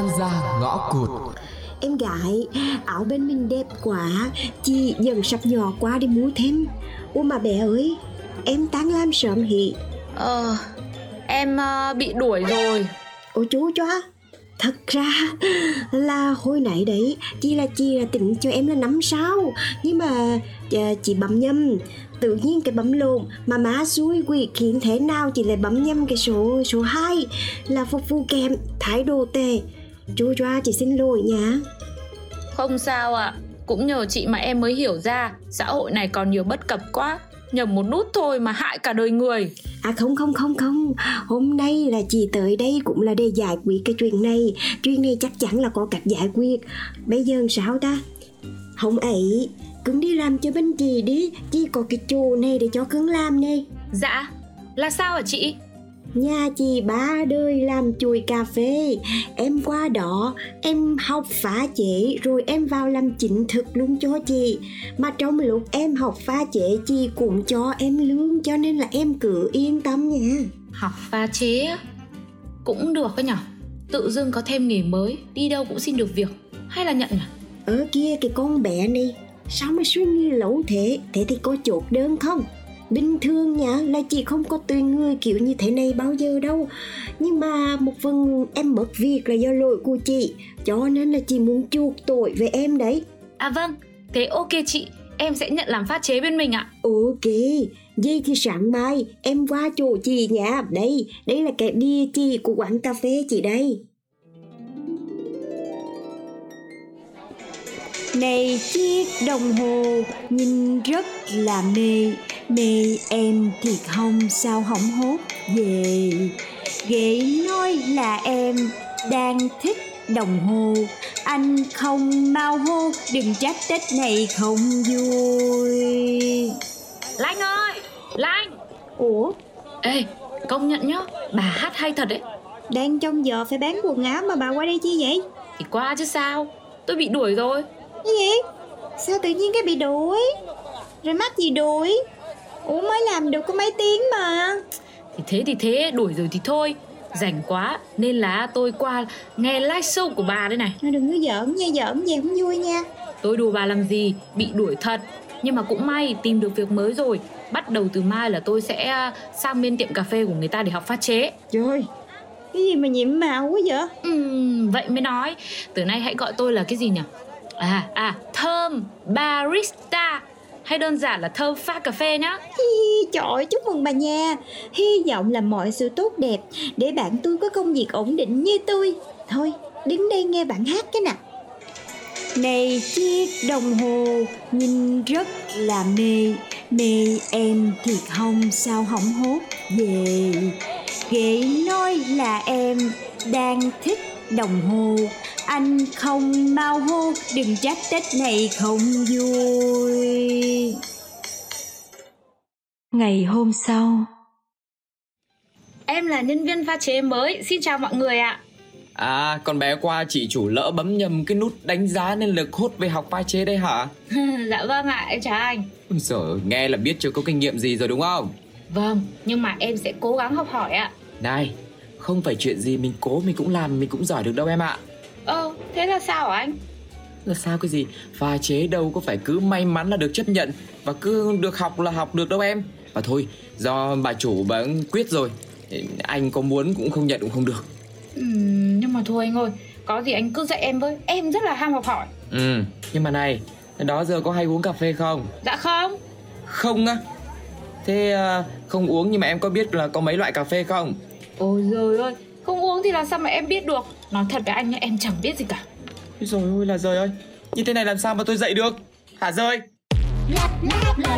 oan gia ngõ cụt. Em gái, áo bên mình đẹp quá Chị dần sắp nhỏ quá đi mua thêm. Ủa mà bé ơi, em tán làm sớm hị Ờ, em uh, bị đuổi rồi. Ôi chú cho Thật ra là hồi nãy đấy Chị là chị là tỉnh cho em là năm sao Nhưng mà à, chị bấm nhầm. Tự nhiên cái bấm lộn Mà má xui quỷ khiến thế nào chị lại bấm nhầm cái số số 2 Là phục vụ kèm thái độ tệ Chú cho chị xin lỗi nha Không sao ạ. À. Cũng nhờ chị mà em mới hiểu ra Xã hội này còn nhiều bất cập quá. Nhầm một nút thôi mà hại cả đời người. À không không không không. Hôm nay là chị tới đây cũng là để giải quyết cái chuyện này. Chuyện này chắc chắn là có cách giải quyết. Bây giờ sao ta? Không ấy Cưng đi làm cho bên chị đi. Chị có cái chỗ này để cho cưng làm nè Dạ. Là sao hả chị Nhà chị ba đời làm chùi cà phê. Em qua đó Em học phá chế Rồi em vào làm chính thực luôn cho chị. Mà trong lúc em học phá chế Chị cũng cho em lương Cho nên là em cứ yên tâm nha. Học pha chế Cũng được đó nhở? Tự dưng có thêm nghề mới Đi đâu cũng xin được việc Hay là nhận nhỉ Ở kia cái con bé này Sao mà suy nghĩ lẩu thế? Thế thì có chốt đơn không bình thường nha là chị không có tuyển người kiểu như thế này bao giờ đâu. Nhưng mà một phần em mất việc là do lỗi của chị cho nên là chị muốn chuộc tội về em đấy. À vâng thế ok chị em sẽ nhận làm phát chế bên mình ạ. Ok vậy thì sáng mai em qua chỗ chị nha đây đây là cái địa chỉ của quán cà phê chị đây. Này chiếc đồng hồ nhìn rất là mê Mê em thì không sao hỏng hốt về Ghệ nói là em đang thích đồng hồ. Anh không mau hô đừng trách Tết này không vui. Lanh ơi Lanh Ủa? Ê công nhận nhá Bà hát hay thật đấy. Đang trong giờ phải bán quần áo mà bà qua đây chi vậy? Thì qua chứ sao Tôi bị đuổi rồi. Cái gì? Sao tự nhiên cái bị đuổi? Rồi mắc gì đuổi Ủa mới làm được có mấy tiếng mà. Thì thế thì thế đuổi rồi thì thôi. Rảnh quá nên là tôi qua nghe live show của bà đây này. Nó đừng có giỡn nha giỡn gì không vui nha. Tôi đùa bà làm gì? Bị đuổi thật. Nhưng mà cũng may tìm được việc mới rồi. Bắt đầu từ mai là tôi sẽ à, sang bên tiệm cà phê của người ta để học phát chế. Trời Cái gì mà nhiệm màu quá vậy? Uhm, Vậy mới nói. Từ nay hãy gọi tôi là cái gì nhỉ? À à thơm barista hay đơn giản là thơm pha cà phê nhá. Hi, Trời chúc mừng bà nha. Hy vọng là mọi sự tốt đẹp Để bạn tôi có công việc ổn định như tôi. Thôi đứng đây nghe bạn hát cái nào. Này chiếc đồng hồ nhìn rất là mê. Mê em thiệt không sao hỏng hốt về. Ghệ nói là em đang thích đồng hồ. Anh không mau hô đừng trách tết này không vui. Ngày hôm sau. Em là nhân viên pha chế mới xin chào mọi người ạ. À, con bé qua chị chủ lỡ bấm nhầm cái nút đánh giá nên lực hốt về học pha chế đây hả? dạ vâng ạ, em chào anh. Rồi, nghe là biết chưa có kinh nghiệm gì rồi đúng không? Vâng, nhưng mà em sẽ cố gắng học hỏi ạ. Này, không phải chuyện gì mình cố mình cũng làm mình cũng giỏi được đâu em ạ Ờ, thế là sao hả anh? Là sao cái gì? Pha chế đâu có phải cứ may mắn là được chấp nhận Và cứ được học là học được đâu em Và thôi, do bà chủ bà quyết rồi Anh có muốn cũng không nhận cũng không được ừ, Nhưng mà thôi anh ơi Có gì anh cứ dạy em với Em rất là ham học hỏi Ừ, nhưng mà này Đó giờ có hay uống cà phê không? Dạ không Không á Thế uh, không uống nhưng mà em có biết là có mấy loại cà phê không? Ôi giời ơi Không uống thì làm sao mà em biết được? Nói thật với anh nhá em chẳng biết gì cả. Rồi ôi là rời ơi. Như thế này làm sao mà tôi dậy được? Hả rơi Lab, lab,